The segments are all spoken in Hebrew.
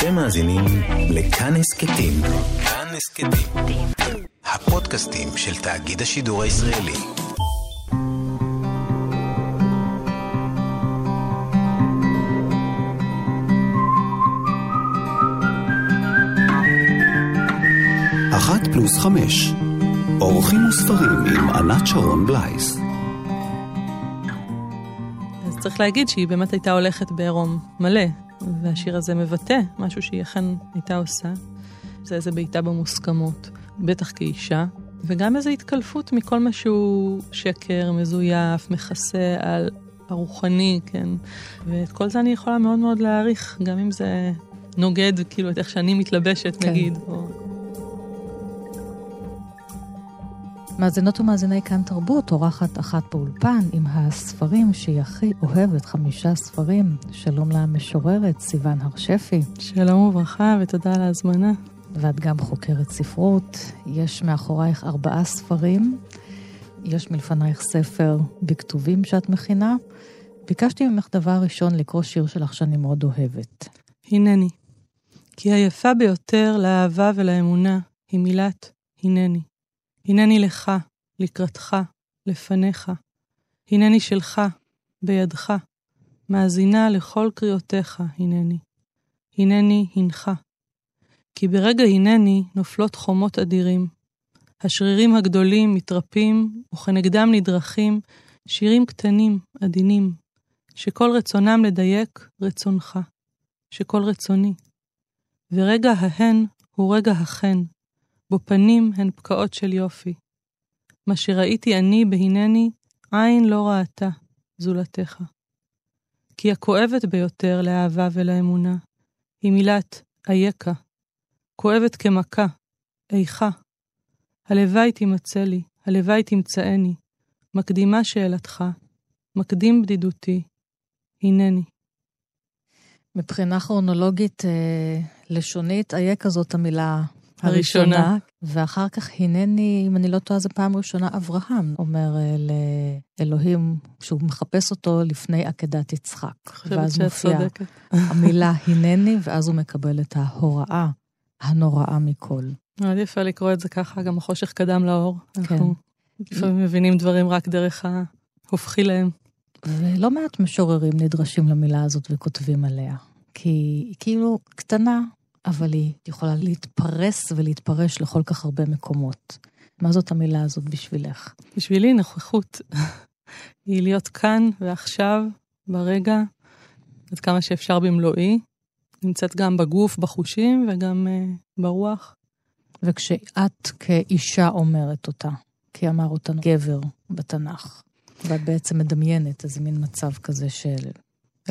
אתם מאזינים לכאן הסכתים. כאן הסכתים. הפודקאסטים של תאגיד השידור הישראלי. אחת פלוס חמש. אורחים וספרים עם ענת שרון בלייס. אז צריך להגיד שהיא באמת הייתה הולכת בעירום מלא, והשיר הזה מבטא משהו שהיא אכן הייתה עושה. זה איזה בעיטה במוסכמות, בטח כאישה, וגם איזו התקלפות מכל מה שהוא שקר, מזויף, מכסה על הרוחני, כן. ואת כל זה אני יכולה מאוד מאוד להעריך, גם אם זה נוגד כאילו את איך שאני מתלבשת, כן. נגיד. או... מאזינות ומאזיני כאן תרבות, אורחת אחת באולפן עם הספרים שהיא הכי אוהבת, חמישה ספרים. שלום למשוררת, סיון הרשפי. שלום וברכה ותודה על ההזמנה. ואת גם חוקרת ספרות. יש מאחורייך ארבעה ספרים. יש מלפנייך ספר בכתובים שאת מכינה. ביקשתי ממך דבר ראשון לקרוא שיר שלך שאני מאוד אוהבת. הנני. כי היפה ביותר לאהבה ולאמונה היא מילת הנני. הנני לך, לקראתך, לפניך. הנני שלך, בידך. מאזינה לכל קריאותיך, הנני. הנני הנך. כי ברגע הנני נופלות חומות אדירים. השרירים הגדולים מתרפים, וכנגדם נדרכים שירים קטנים, עדינים, שכל רצונם לדייק רצונך, שכל רצוני. ורגע ההן הוא רגע החן, בו פנים הן פקעות של יופי. מה שראיתי אני בהנני, עין לא ראתה, זולתך. כי הכואבת ביותר לאהבה ולאמונה, היא מילת אייכה, כואבת כמכה, איכה. הלוואי תימצא לי, הלוואי תמצאני, מקדימה שאלתך, מקדים בדידותי, הנני. מבחינה כרונולוגית אה, לשונית, אייכה זאת המילה הראשונה. ואחר כך, הנני, אם אני לא טועה, זו פעם ראשונה אברהם אומר לאלוהים שהוא מחפש אותו לפני עקדת יצחק. ואז מופיעה המילה הנני, ואז הוא מקבל את ההוראה הנוראה מכל. מאוד יפה לקרוא את זה ככה, גם החושך קדם לאור. כן. אנחנו לפעמים מבינים דברים רק דרך ההופכי להם. ולא מעט משוררים נדרשים למילה הזאת וכותבים עליה. כי היא כאילו קטנה, אבל היא יכולה להתפרס ולהתפרש לכל כך הרבה מקומות. מה זאת המילה הזאת בשבילך? בשבילי נוכחות. היא להיות כאן ועכשיו, ברגע, עד כמה שאפשר במלואי. נמצאת גם בגוף, בחושים וגם uh, ברוח. וכשאת כאישה אומרת אותה, כי אמר אותה גבר בתנ"ך, ואת בעצם מדמיינת איזה מין מצב כזה של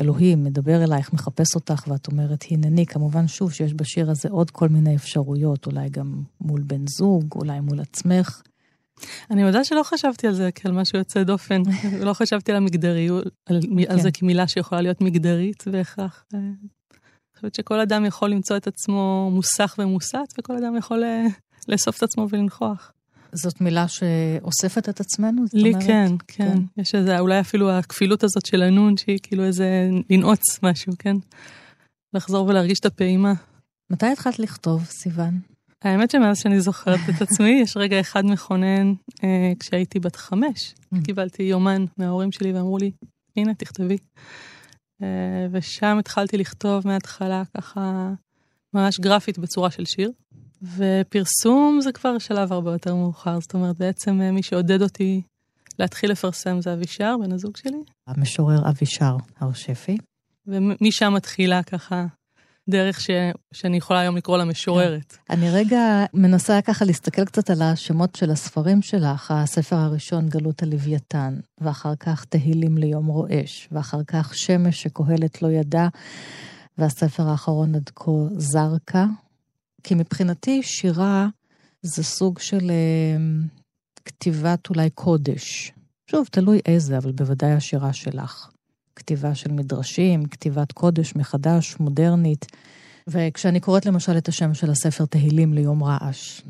אלוהים מדבר אלייך, מחפש אותך, ואת אומרת, הנני, כמובן, שוב, שיש בשיר הזה עוד כל מיני אפשרויות, אולי גם מול בן זוג, אולי מול עצמך. אני מודה שלא חשבתי על זה כעל משהו יוצא דופן. לא חשבתי על המגדריות, על, כן. על זה כמילה שיכולה להיות מגדרית בהכרח. אני חושבת שכל אדם יכול למצוא את עצמו מוסך ומוסת, וכל אדם יכול אה, לאסוף את עצמו ולנכוח. זאת מילה שאוספת את עצמנו? לי אומרת? כן, כן, כן. יש איזה, אולי אפילו הכפילות הזאת של הנון, שהיא כאילו איזה לנעוץ משהו, כן? לחזור ולהרגיש את הפעימה. מתי התחלת לכתוב, סיוון? האמת שמאז שאני זוכרת את עצמי, יש רגע אחד מכונן אה, כשהייתי בת חמש. Mm. קיבלתי יומן מההורים שלי ואמרו לי, הנה, תכתבי. אה, ושם התחלתי לכתוב מההתחלה ככה ממש גרפית בצורה של שיר. ופרסום זה כבר שלב הרבה יותר מאוחר, זאת אומרת, בעצם אה, מי שעודד אותי להתחיל לפרסם זה אבישר, בן הזוג שלי. המשורר אבישר הר שפי. ומשם מתחילה ככה דרך ש... שאני יכולה היום לקרוא לה משוררת. כן. אני רגע מנסה ככה להסתכל קצת על השמות של הספרים שלך, הספר הראשון, גלות הלוויתן, ואחר כך תהילים ליום רועש, ואחר כך שמש שקהלת לא ידע, והספר האחרון עד כה זרקה, כי מבחינתי שירה זה סוג של אה, כתיבת אולי קודש. שוב, תלוי איזה, אבל בוודאי השירה שלך. כתיבה של מדרשים, כתיבת קודש מחדש, מודרנית. וכשאני קוראת למשל את השם של הספר תהילים ליום רעש,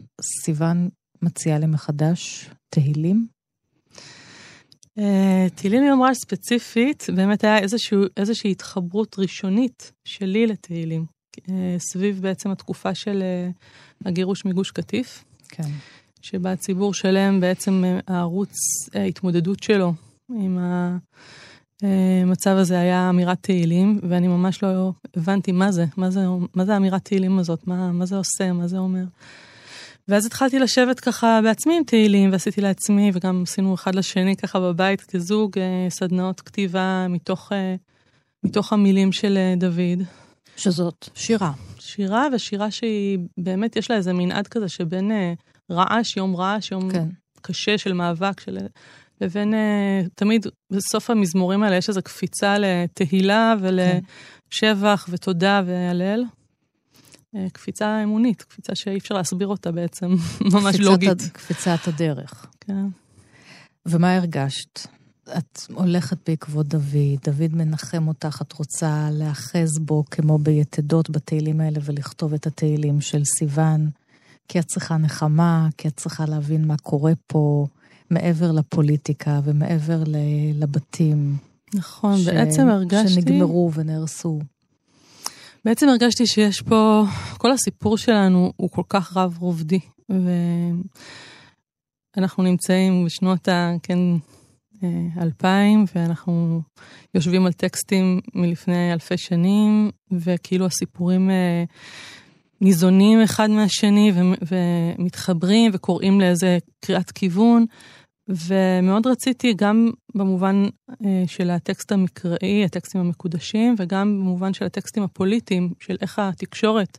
סיוון מציעה לי מחדש תהילים? Uh, תהילים ליום רעש ספציפית, באמת היה איזושהי התחברות ראשונית שלי לתהילים. אה, סביב בעצם התקופה של אה, הגירוש מגוש קטיף. כן. שבה ציבור שלם, בעצם אה, הערוץ ההתמודדות שלו עם המצב הזה היה אמירת תהילים, ואני ממש לא הבנתי מה זה, מה זה, מה זה האמירת תהילים הזאת, מה, מה זה עושה, מה זה אומר. ואז התחלתי לשבת ככה בעצמי עם תהילים, ועשיתי לעצמי, וגם עשינו אחד לשני ככה בבית כזוג, סדנאות כתיבה מתוך, מתוך המילים של דוד. שזאת שירה. שירה, ושירה שהיא באמת, יש לה איזה מנעד כזה שבין אה, רעש, יום רעש, יום כן. קשה של מאבק, של... לבין, אה, תמיד בסוף המזמורים האלה יש איזו קפיצה לתהילה ולשבח כן. ותודה והלל. אה, קפיצה אמונית, קפיצה שאי אפשר להסביר אותה בעצם, ממש לוגית. הד... קפיצת הדרך. כן. ומה הרגשת? את הולכת בעקבות דוד, דוד מנחם אותך, את רוצה להאחז בו כמו ביתדות בתהילים האלה ולכתוב את התהילים של סיוון, כי את צריכה נחמה, כי את צריכה להבין מה קורה פה מעבר לפוליטיקה ומעבר לבתים. נכון, ש... בעצם הרגשתי... שנגמרו ונהרסו. בעצם הרגשתי שיש פה, כל הסיפור שלנו הוא כל כך רב-רובדי, ואנחנו נמצאים בשנות ה... כן, 2000, ואנחנו יושבים על טקסטים מלפני אלפי שנים, וכאילו הסיפורים אה, ניזונים אחד מהשני ומתחברים וקוראים לאיזה קריאת כיוון. ומאוד רציתי, גם במובן אה, של הטקסט המקראי, הטקסטים המקודשים, וגם במובן של הטקסטים הפוליטיים, של איך התקשורת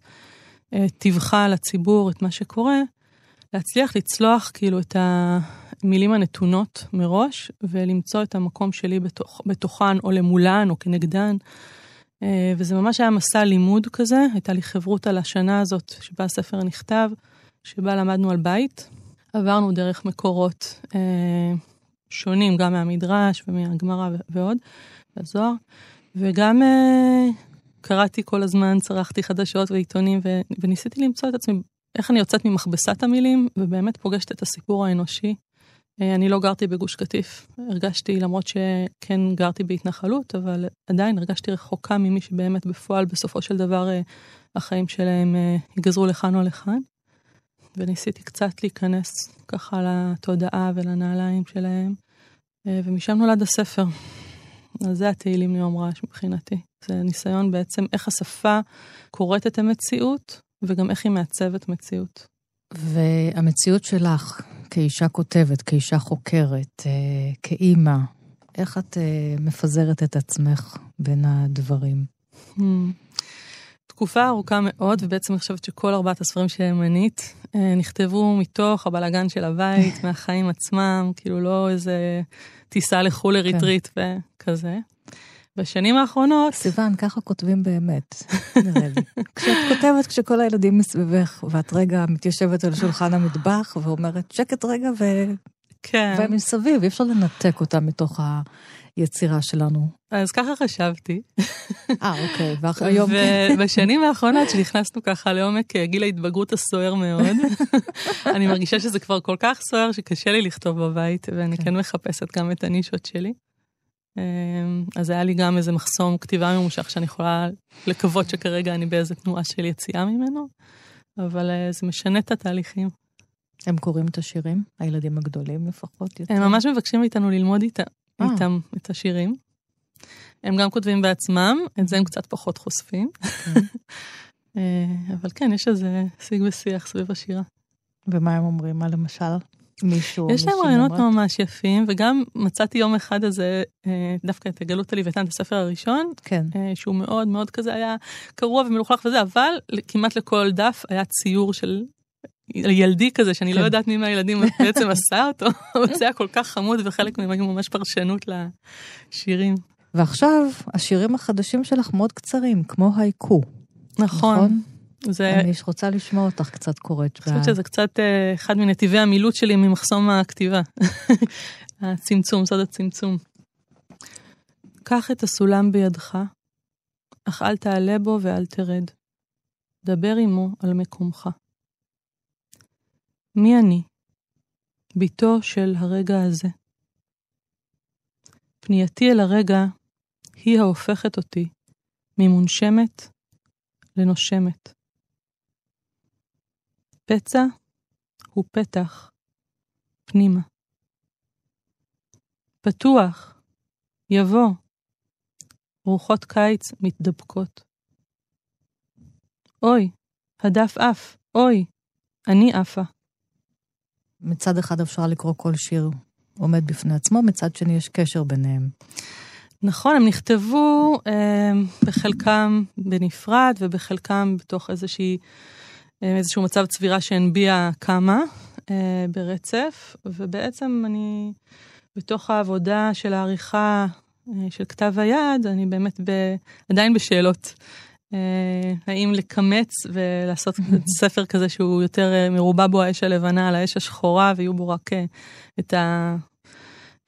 אה, טיווחה לציבור את מה שקורה, להצליח לצלוח כאילו את המילים הנתונות מראש, ולמצוא את המקום שלי בתוך, בתוכן או למולן או כנגדן. אה, וזה ממש היה מסע לימוד כזה, הייתה לי חברות על השנה הזאת שבה הספר נכתב, שבה למדנו על בית. עברנו דרך מקורות אה, שונים, גם מהמדרש ומהגמרא ועוד, והזוהר, וגם אה, קראתי כל הזמן, צרכתי חדשות ועיתונים, וניסיתי למצוא את עצמי איך אני יוצאת ממכבסת המילים, ובאמת פוגשת את הסיפור האנושי. אה, אני לא גרתי בגוש קטיף, הרגשתי, למרות שכן גרתי בהתנחלות, אבל עדיין הרגשתי רחוקה ממי שבאמת בפועל, בסופו של דבר, אה, החיים שלהם אה, ייגזרו לכאן או לכאן. וניסיתי קצת להיכנס ככה לתודעה ולנעליים שלהם, ומשם נולד הספר. אז זה התהילים ליום רעש מבחינתי. זה ניסיון בעצם איך השפה קוראת את המציאות, וגם איך היא מעצבת מציאות. והמציאות שלך, כאישה כותבת, כאישה חוקרת, אה, כאימא, איך את אה, מפזרת את עצמך בין הדברים? Hmm. תקופה ארוכה מאוד, ובעצם אני חושבת שכל ארבעת הספרים שמנית אה, נכתבו מתוך הבלגן של הבית, מהחיים עצמם, כאילו לא איזה טיסה לחו"ל לריטריט כן. וכזה. בשנים האחרונות... סיוון, ככה כותבים באמת, נראה לי. כשאת כותבת, כשכל הילדים מסביבך, ואת רגע מתיישבת על שולחן המטבח ואומרת, שקט רגע, ו... כן. והם מסביב, אי אפשר לנתק אותם מתוך היצירה שלנו. אז ככה חשבתי. אה, אוקיי, והיום... ובשנים האחרונות, שנכנסנו ככה לעומק אה, גיל ההתבגרות הסוער מאוד, אני מרגישה שזה כבר כל כך סוער שקשה לי לכתוב בבית, ואני כן, כן מחפשת גם את הנישות שלי. אמ, אז היה לי גם איזה מחסום כתיבה ממושך שאני יכולה לקוות שכרגע אני באיזה תנועה של יציאה ממנו, אבל אה, זה משנה את התהליכים. הם קוראים את השירים? הילדים הגדולים לפחות? יותר? הם ממש מבקשים מאיתנו ללמוד איתם, אה. איתם את השירים. הם גם כותבים בעצמם, את זה הם קצת פחות חושפים. אוקיי. אה, אבל כן, יש איזה שיג ושיח סביב השירה. ומה הם אומרים? מה למשל? מישהו... יש להם רעיונות ממש יפים, וגם מצאתי יום אחד הזה, אה, דווקא את גלות הלוויתן, את הספר הראשון, כן. אה, שהוא מאוד מאוד כזה היה קרוע ומלוכלך וזה, אבל כמעט לכל דף היה ציור של ילדי כזה, שאני לא כן. לא יודעת מי מהילדים בעצם עשה אותו, זה היה כל כך חמוד, וחלק מהם היו ממש פרשנות לשירים. ועכשיו, השירים החדשים שלך מאוד קצרים, כמו הייקו. נכון. נכון? זה... אני רוצה לשמוע אותך קצת קוראת. אני חושבת שזה קצת אה, אחד מנתיבי המילוט שלי ממחסום הכתיבה. הצמצום, סוד הצמצום. קח את הסולם בידך, אך אל תעלה בו ואל תרד. דבר עמו על מקומך. מי אני? בתו של הרגע הזה. פנייתי אל הרגע היא ההופכת אותי ממונשמת לנושמת. פצע הוא פתח פנימה. פתוח, יבוא, רוחות קיץ מתדבקות. אוי, הדף עף, אוי, אני עפה. מצד אחד אפשר לקרוא כל שיר עומד בפני עצמו, מצד שני יש קשר ביניהם. נכון, הם נכתבו אה, בחלקם בנפרד ובחלקם בתוך איזושהי, איזשהו מצב צבירה שהנביע כמה אה, ברצף, ובעצם אני, בתוך העבודה של העריכה אה, של כתב היד, אני באמת ב, עדיין בשאלות. אה, האם לקמץ ולעשות ספר כזה שהוא יותר אה, מרובע בו האש הלבנה על האש השחורה ויהיו בו רק אה, את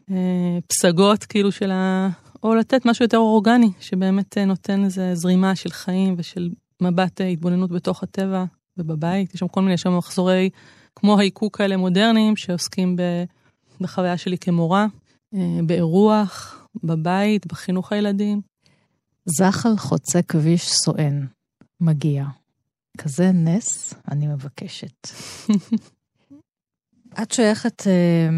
הפסגות כאילו של ה... או לתת משהו יותר אורגני, שבאמת נותן איזו זרימה של חיים ושל מבט התבוננות בתוך הטבע ובבית. יש שם כל מיני, שם מחזורי כמו הייקו כאלה מודרניים שעוסקים בחוויה שלי כמורה, באירוח, בבית, בחינוך הילדים. זחל חוצה כביש סואן, מגיע. כזה נס, אני מבקשת. את שייכת אה,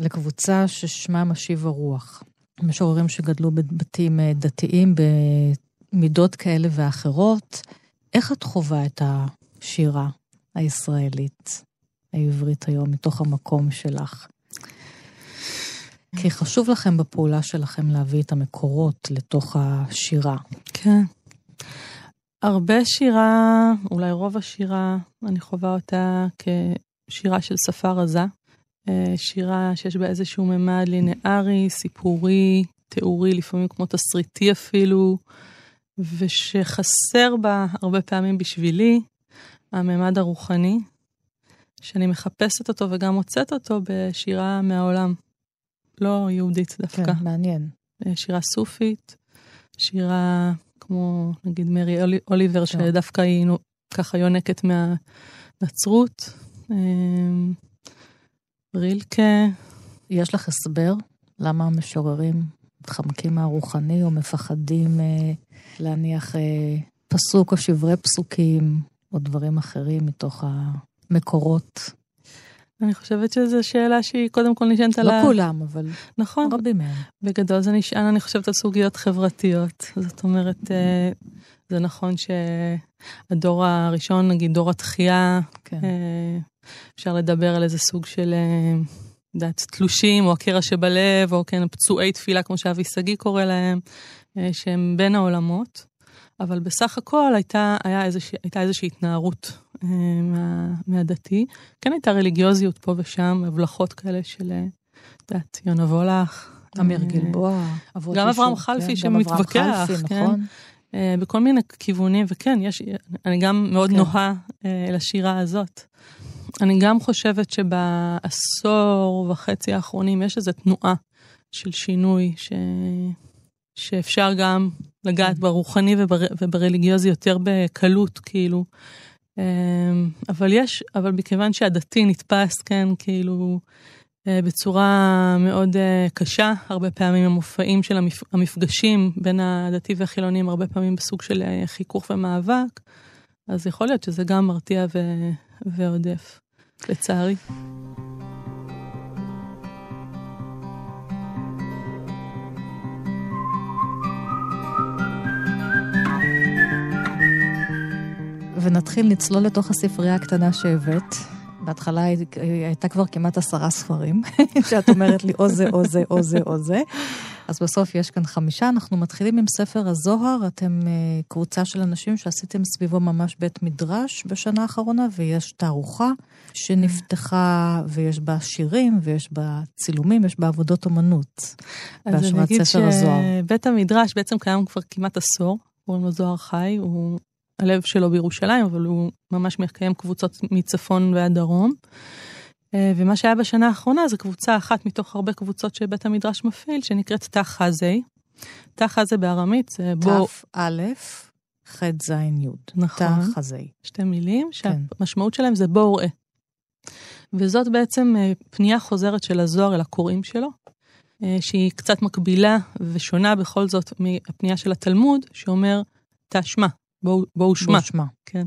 לקבוצה ששמה משיב הרוח. משוררים שגדלו בבתים אה, דתיים במידות כאלה ואחרות. איך את חווה את השירה הישראלית, העברית היום, מתוך המקום שלך? כי חשוב לכם בפעולה שלכם להביא את המקורות לתוך השירה. כן. הרבה שירה, אולי רוב השירה, אני חווה אותה כשירה של שפה רזה. אה, שירה שיש בה איזשהו ממד לינארי, סיפורי, תיאורי, לפעמים כמו תסריטי אפילו, ושחסר בה הרבה פעמים בשבילי הממד הרוחני, שאני מחפשת אותו וגם מוצאת אותו בשירה מהעולם. לא יהודית דווקא. כן, מעניין. אה, שירה סופית, שירה כמו נגיד מרי אוליבר, כן. שדווקא היא ככה יונקת מהנצרות. אה, רילקה. יש לך הסבר למה המשוררים מתחמקים מהרוחני או מפחדים אה, להניח אה, פסוק או שברי פסוקים או דברים אחרים מתוך המקורות אני חושבת שזו שאלה שהיא קודם כל נשענת על ה... לא כולם, אבל נכון. רבים מהם. בגדול זה נשען, אני חושבת, על סוגיות חברתיות. זאת אומרת, אה, זה נכון שהדור הראשון, נגיד דור התחייה, כן. אה, אפשר לדבר על איזה סוג של, אה, יודעת, תלושים, או הקרע שבלב, או כן, פצועי תפילה, כמו שאבי שגיא קורא להם, שהם בין העולמות. אבל בסך הכל הייתה, איזושה, הייתה איזושהי התנערות אה, מה, מהדתי. כן הייתה רליגיוזיות פה ושם, הבלחות כאלה של, אה, את יודעת, יונה וולך. אמיר אה, גלבוע, גם אברהם חלפי כן, שמתווכח, כן. נכון. בכל מיני כיוונים, וכן, יש, אני גם מאוד כן. נוהה לשירה הזאת. אני גם חושבת שבעשור וחצי האחרונים יש איזו תנועה של שינוי, ש... שאפשר גם לגעת ברוחני ובר, וברליגיוזי יותר בקלות, כאילו. אמ, אבל יש, אבל מכיוון שהדתי נתפס, כן, כאילו, אה, בצורה מאוד אה, קשה, הרבה פעמים המופעים של המפגשים בין הדתי והחילונים, הרבה פעמים בסוג של אה, חיכוך ומאבק, אז יכול להיות שזה גם מרתיע ו- ועודף, לצערי. ונתחיל לצלול לתוך הספרייה הקטנה שהבאת. בהתחלה הייתה כבר כמעט עשרה ספרים, שאת אומרת לי או זה, או זה, או זה, או זה. אז בסוף יש כאן חמישה. אנחנו מתחילים עם ספר הזוהר. אתם uh, קבוצה של אנשים שעשיתם סביבו ממש בית מדרש בשנה האחרונה, ויש תערוכה שנפתחה, ויש בה שירים, ויש בה צילומים, יש בה עבודות אומנות. בהשראת ספר הזוהר. אז אני אגיד שבית המדרש בעצם קיים כבר כמעט עשור. קוראים לו זוהר חי, הוא הלב שלו בירושלים, אבל הוא ממש מקיים קבוצות מצפון ועד דרום. אה, ומה שהיה בשנה האחרונה זה קבוצה אחת מתוך הרבה קבוצות שבית המדרש מפעיל, שנקראת תא חזי. תא חזי בארמית זה בור... תא א', ח' ז' י'. נכון. תא חזי. שתי מילים כן. שהמשמעות שלהם זה בור ראה. וזאת בעצם אה, פנייה חוזרת של הזוהר אל הקוראים שלו, אה, שהיא קצת מקבילה ושונה בכל זאת מהפנייה של התלמוד, שאומר תשמע, בואו בוא שמע. בוא שמע. כן.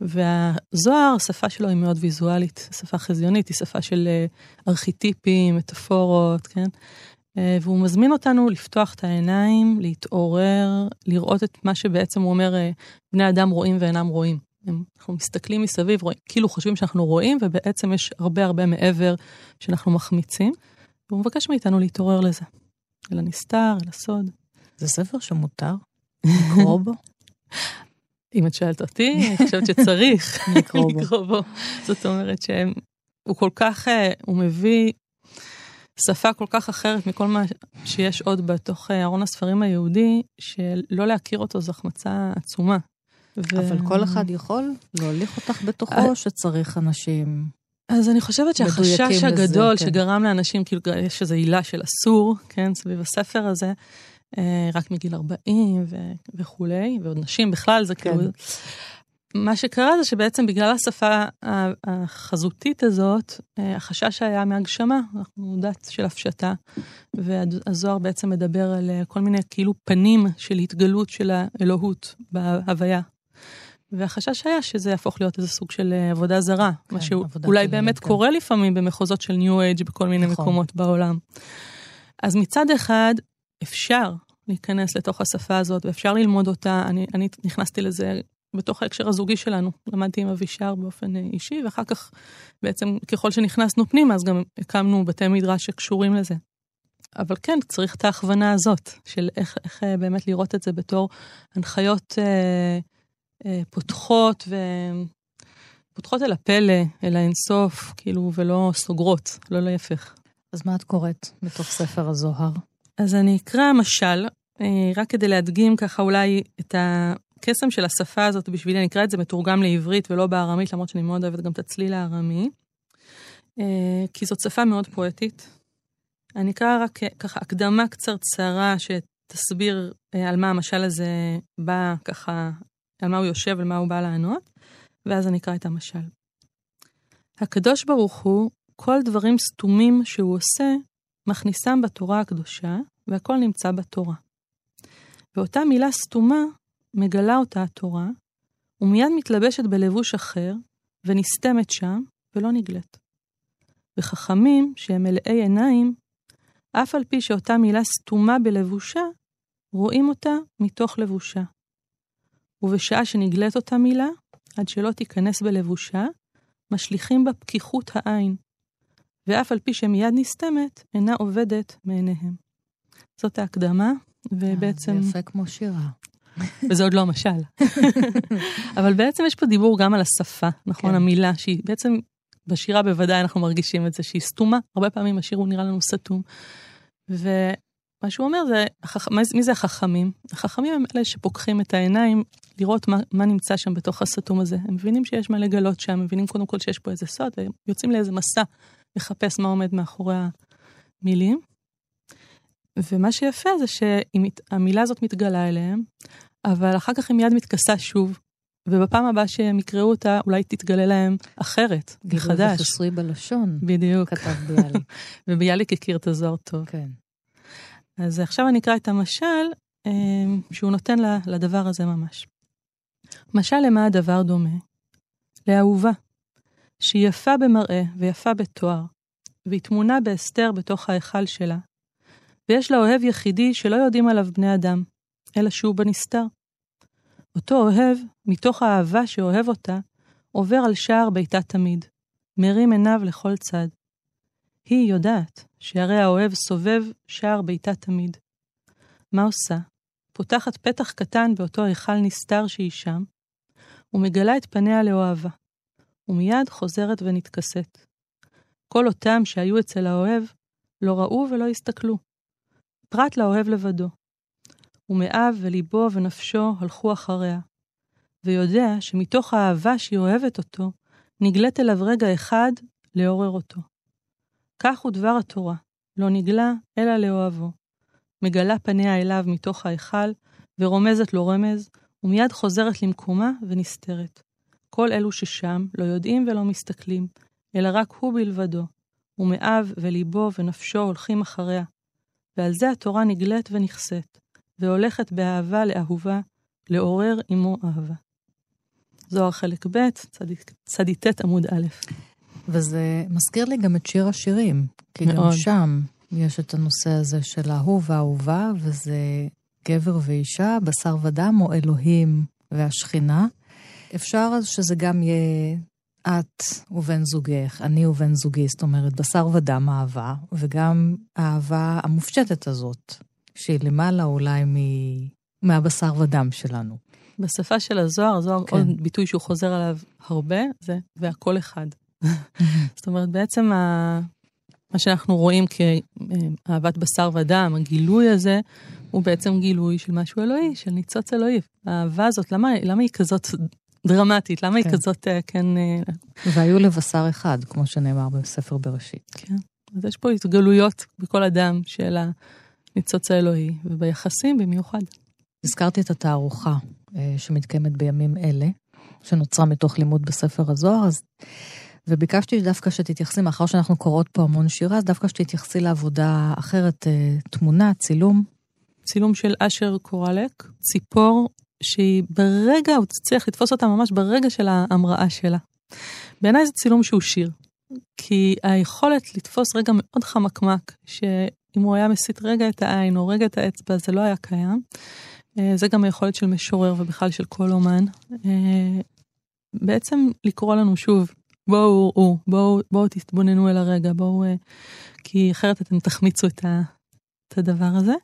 והזוהר, השפה שלו היא מאוד ויזואלית, שפה חזיונית, היא שפה של אה, ארכיטיפים, מטאפורות, כן? אה, והוא מזמין אותנו לפתוח את העיניים, להתעורר, לראות את מה שבעצם הוא אומר, אה, בני אדם רואים ואינם רואים. אנחנו מסתכלים מסביב, רואים, כאילו חושבים שאנחנו רואים, ובעצם יש הרבה הרבה מעבר שאנחנו מחמיצים. והוא מבקש מאיתנו להתעורר לזה. אל הנסתר, אל הסוד. זה ספר שמותר לקרוא בו? אם את שואלת אותי, אני חושבת שצריך לקרוא בו. לקרוא בו. זאת אומרת שהוא כל כך, אה, הוא מביא שפה כל כך אחרת מכל מה שיש עוד בתוך אה, ארון הספרים היהודי, שלא להכיר אותו זו החמצה עצומה. ו... אבל כל אחד יכול להוליך אותך בתוכו, אה, שצריך אנשים... אז אני חושבת שהחשש מדויקים לזה, הגדול כן. שגרם לאנשים, כאילו יש איזו עילה של אסור, כן, סביב הספר הזה, רק מגיל 40 ו- וכולי, ועוד נשים בכלל, זה כן. כאילו... מה שקרה זה שבעצם בגלל השפה החזותית הזאת, אה, החשש היה מהגשמה, אנחנו דת של הפשטה, והזוהר בעצם מדבר על אה, כל מיני כאילו פנים של התגלות של האלוהות בהוויה. והחשש היה שזה יהפוך להיות איזה סוג של אה, עבודה זרה, כן, מה שאולי באמת כן. קורה לפעמים במחוזות של ניו אייג' בכל מיני נכון. מקומות בעולם. אז מצד אחד, אפשר להיכנס לתוך השפה הזאת ואפשר ללמוד אותה. אני, אני נכנסתי לזה בתוך ההקשר הזוגי שלנו. למדתי עם אבישר באופן אה, אישי, ואחר כך בעצם ככל שנכנסנו פנימה, אז גם הקמנו בתי מדרש שקשורים לזה. אבל כן, צריך את ההכוונה הזאת, של איך, איך אה, באמת לראות את זה בתור הנחיות אה, אה, פותחות ו... פותחות אל הפלא, אל האינסוף, כאילו, ולא סוגרות, לא להפך. אז מה את קוראת מתוך ספר הזוהר? אז אני אקרא משל, אה, רק כדי להדגים ככה אולי את הקסם של השפה הזאת בשבילי, אני אקרא את זה מתורגם לעברית ולא בארמית, למרות שאני מאוד אוהבת גם את הצליל הארמי, אה, כי זאת שפה מאוד פואטית. אני אקרא רק ככה הקדמה קצרצרה שתסביר אה, על מה המשל הזה בא ככה, על מה הוא יושב, על מה הוא בא לענות, ואז אני אקרא את המשל. הקדוש ברוך הוא, כל דברים סתומים שהוא עושה, מכניסם בתורה הקדושה, והכל נמצא בתורה. ואותה מילה סתומה, מגלה אותה התורה, ומיד מתלבשת בלבוש אחר, ונסתמת שם, ולא נגלית. וחכמים, שהם מלאי עיניים, אף על פי שאותה מילה סתומה בלבושה, רואים אותה מתוך לבושה. ובשעה שנגלית אותה מילה, עד שלא תיכנס בלבושה, משליכים בה פקיחות העין, ואף על פי שמיד נסתמת, אינה עובדת מעיניהם. זאת ההקדמה, ובעצם, אה, זה יפה כמו שירה. וזה עוד לא המשל. אבל בעצם יש פה דיבור גם על השפה, נכון? כן. המילה שהיא בעצם, בשירה בוודאי אנחנו מרגישים את זה, שהיא סתומה. הרבה פעמים השיר הוא נראה לנו סתום. ומה שהוא אומר זה, החכ... מי זה החכמים? החכמים הם אלה שפוקחים את העיניים לראות מה, מה נמצא שם בתוך הסתום הזה. הם מבינים שיש מה לגלות שם, הם מבינים קודם כל שיש פה איזה סוד, והם יוצאים לאיזה מסע לחפש מה עומד מאחורי המילים. ומה שיפה זה שהמילה הזאת מתגלה אליהם, אבל אחר כך היא מיד מתכסה שוב, ובפעם הבאה שהם יקראו אותה, אולי תתגלה להם אחרת, גילוי מחדש. וחסרי בלשון, בדיוק. כתב ביאליק. וביאליק הכיר את הזוהר טוב. כן. אז עכשיו אני אקרא את המשל אה, שהוא נותן לדבר הזה ממש. משל למה הדבר דומה? לאהובה, שהיא יפה במראה ויפה בתואר, והיא טמונה בהסתר בתוך ההיכל שלה, ויש לה אוהב יחידי שלא יודעים עליו בני אדם, אלא שהוא בנסתר. אותו אוהב, מתוך האהבה שאוהב אותה, עובר על שער ביתה תמיד, מרים עיניו לכל צד. היא יודעת שהרי האוהב סובב שער ביתה תמיד. מה עושה? פותחת פתח קטן באותו היכל נסתר שהיא שם, ומגלה את פניה לאוהבה, ומיד חוזרת ונתכסת. כל אותם שהיו אצל האוהב לא ראו ולא הסתכלו, פרט לאוהב לבדו. ומאב וליבו ונפשו הלכו אחריה, ויודע שמתוך האהבה שהיא אוהבת אותו, נגלית אליו רגע אחד לעורר אותו. כך הוא דבר התורה, לא נגלה אלא לאוהבו. מגלה פניה אליו מתוך ההיכל, ורומזת לו רמז, ומיד חוזרת למקומה ונסתרת. כל אלו ששם לא יודעים ולא מסתכלים, אלא רק הוא בלבדו, ומאב וליבו ונפשו הולכים אחריה. ועל זה התורה נגלית ונכסית, והולכת באהבה לאהובה, לעורר עמו אהבה. זוהר חלק ב', צדי ט' עמוד א'. וזה מזכיר לי גם את שיר השירים, כי מאוד. גם שם יש את הנושא הזה של אהוב ואהובה, וזה גבר ואישה, בשר ודם, או אלוהים והשכינה. אפשר אז שזה גם יהיה את ובן זוגך, אני ובן זוגי, זאת אומרת, בשר ודם אהבה, וגם האהבה המופשטת הזאת, שהיא למעלה אולי מ... מהבשר ודם שלנו. בשפה של הזוהר, הזוהר כן. עוד ביטוי שהוא חוזר עליו הרבה, זה והכל אחד. זאת אומרת, בעצם ה... מה שאנחנו רואים כאהבת בשר ודם, הגילוי הזה, הוא בעצם גילוי של משהו אלוהי, של ניצוץ אלוהי. האהבה הזאת, למה, למה היא כזאת דרמטית? למה כן. היא כזאת, אה, כן... אה, והיו לבשר אחד, כמו שנאמר בספר בראשית. כן. אז יש פה התגלויות בכל אדם של הניצוץ האלוהי, וביחסים במיוחד. הזכרתי את התערוכה אה, שמתקיימת בימים אלה, שנוצרה מתוך לימוד בספר הזוהר, אז... וביקשתי דווקא שתתייחסי, מאחר שאנחנו קוראות פה המון שירה, אז דווקא שתתייחסי לעבודה אחרת, תמונה, צילום. צילום של אשר קורלק, ציפור שהיא ברגע, הוא צריך לתפוס אותה ממש ברגע של ההמראה שלה. בעיניי זה צילום שהוא שיר, כי היכולת לתפוס רגע מאוד חמקמק, שאם הוא היה מסיט רגע את העין או רגע את האצבע, זה לא היה קיים. אה, זה גם היכולת של משורר ובכלל של כל אומן. אה, בעצם לקרוא לנו שוב, בואו, בואו, בואו, בואו תתבוננו אל הרגע, בואו, אה, כי אחרת אתם תחמיצו את, את הדבר הזה.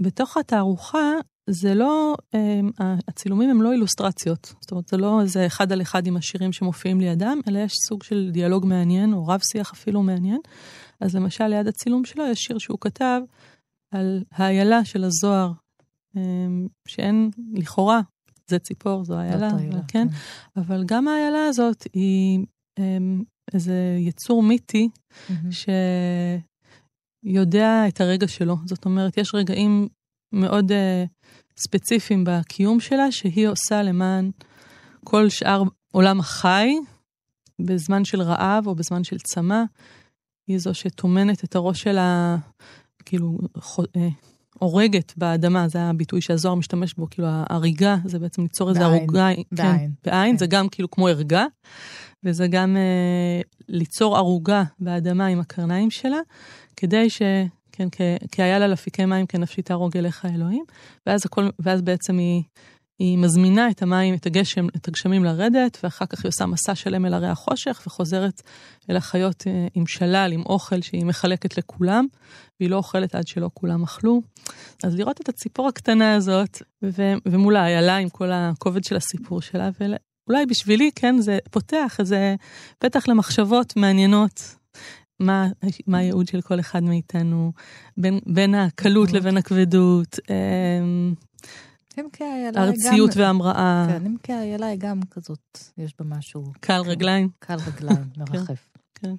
ובתוך התערוכה זה לא, אמ, הצילומים הם לא אילוסטרציות, זאת אומרת זה לא איזה אחד על אחד עם השירים שמופיעים לידם, אלא יש סוג של דיאלוג מעניין, או רב שיח אפילו מעניין. אז למשל ליד הצילום שלו יש שיר שהוא כתב על האיילה של הזוהר, אמ, שאין, לכאורה, זה ציפור, זו איילה, אבל כן, כן, אבל גם האיילה הזאת היא אמ, איזה יצור מיתי, שיודע את הרגע שלו. זאת אומרת, יש רגעים מאוד uh, ספציפיים בקיום שלה, שהיא עושה למען כל שאר עולם החי, בזמן של רעב או בזמן של צמא. היא זו שטומנת את הראש שלה, כאילו, אה, הורגת באדמה, זה הביטוי שהזוהר משתמש בו, כאילו ההריגה, זה בעצם ליצור איזה ערוגה. בעין. כן, בעין, כן. זה גם כאילו כמו ערגה, וזה גם אה, ליצור ערוגה באדמה עם הקרניים שלה, כדי ש... כן, כי היה לה לפיקי מים כנפשי תהרוג אליך אלוהים, ואז, הכל, ואז בעצם היא, היא מזמינה את המים, את הגשם, את הגשמים לרדת, ואחר כך היא עושה מסע שלם אל הרי החושך, וחוזרת אל החיות אה, עם שלל, עם אוכל שהיא מחלקת לכולם, והיא לא אוכלת עד שלא כולם אכלו. אז לראות את הציפור הקטנה הזאת, ו, ומול האיילה עם כל הכובד של הסיפור שלה, ואולי בשבילי, כן, זה פותח איזה פתח למחשבות מעניינות מה, מה הייעוד של כל אחד מאיתנו, בין, בין הקלות לבין הכבדות. אמ, הארציות וההמראה. כן, אם כי איילה היא גם כזאת, יש בה משהו. קל רגליים. קל רגליים, כן, מרחף. כן.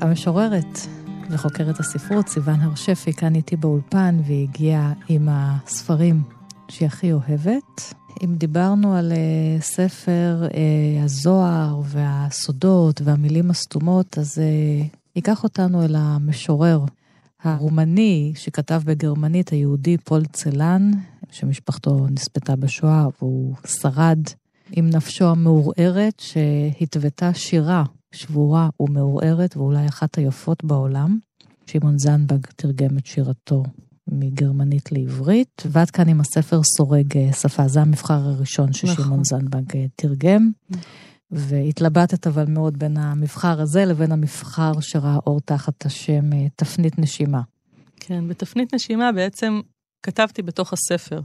המשוררת וחוקרת הספרות, סיוון הר שפי, כאן איתי באולפן, והיא הגיעה עם הספרים שהיא הכי אוהבת. אם דיברנו על uh, ספר uh, הזוהר והסודות והמילים הסתומות, אז uh, ייקח אותנו אל המשורר הרומני שכתב בגרמנית, היהודי פול צלן, שמשפחתו נספתה בשואה והוא שרד עם נפשו המעורערת, שהתוותה שירה שבורה ומעורערת, ואולי אחת היפות בעולם. שמעון זנבג תרגם את שירתו מגרמנית לעברית, ועד כאן עם הספר סורג אה, שפה. זה המבחר הראשון ששמעון נכון. זנבג אה, תרגם. והתלבטת אבל מאוד בין המבחר הזה לבין המבחר שראה אור תחת השם אה, תפנית נשימה. כן, בתפנית נשימה בעצם כתבתי בתוך הספר.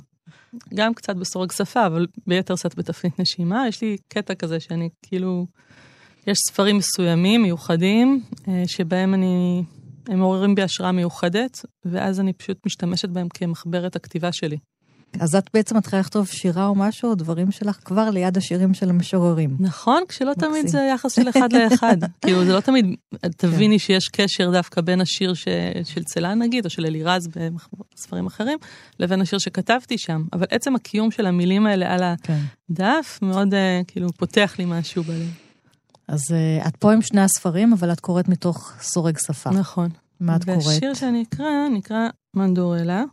גם קצת בסורג שפה, אבל ביתר שאת בתפנית נשימה. יש לי קטע כזה שאני כאילו יש ספרים מסוימים, מיוחדים, אה, שבהם אני, הם מעוררים בי השראה מיוחדת, ואז אני פשוט משתמשת בהם כמחברת הכתיבה שלי. אז את בעצם מתחילה לכתוב שירה או משהו, או דברים שלך כבר ליד השירים של המשוררים. נכון, כשלא תמיד זה יחס של אחד לאחד. כאילו, זה לא תמיד, תביני שיש קשר דווקא בין השיר של צלן נגיד, או של אלירז בספרים אחרים, לבין השיר שכתבתי שם. אבל עצם הקיום של המילים האלה על הדף, מאוד כאילו פותח לי משהו בלב. אז את פה עם שני הספרים, אבל את קוראת מתוך סורג שפה. נכון. מה את קוראת? והשיר שאני אקרא נקרא מנדורלה.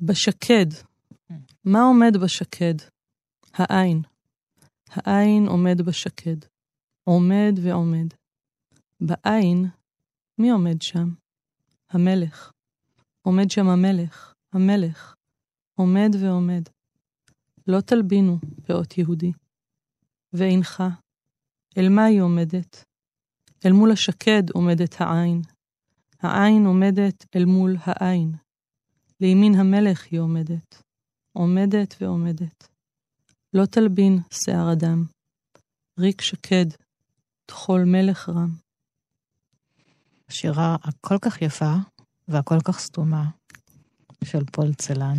בשקד. מה עומד בשקד? העין. העין עומד בשקד. עומד ועומד. בעין, מי עומד שם? המלך. עומד שם המלך, המלך. עומד ועומד. לא תלבינו פאות יהודי. ואינך, אל מה היא עומדת? אל מול השקד עומדת העין. העין עומדת אל מול העין. לימין המלך היא עומדת, עומדת ועומדת. לא תלבין שיער אדם, ריק שקד, טחול מלך רם. השירה הכל כך יפה והכל כך סתומה של פול צלן,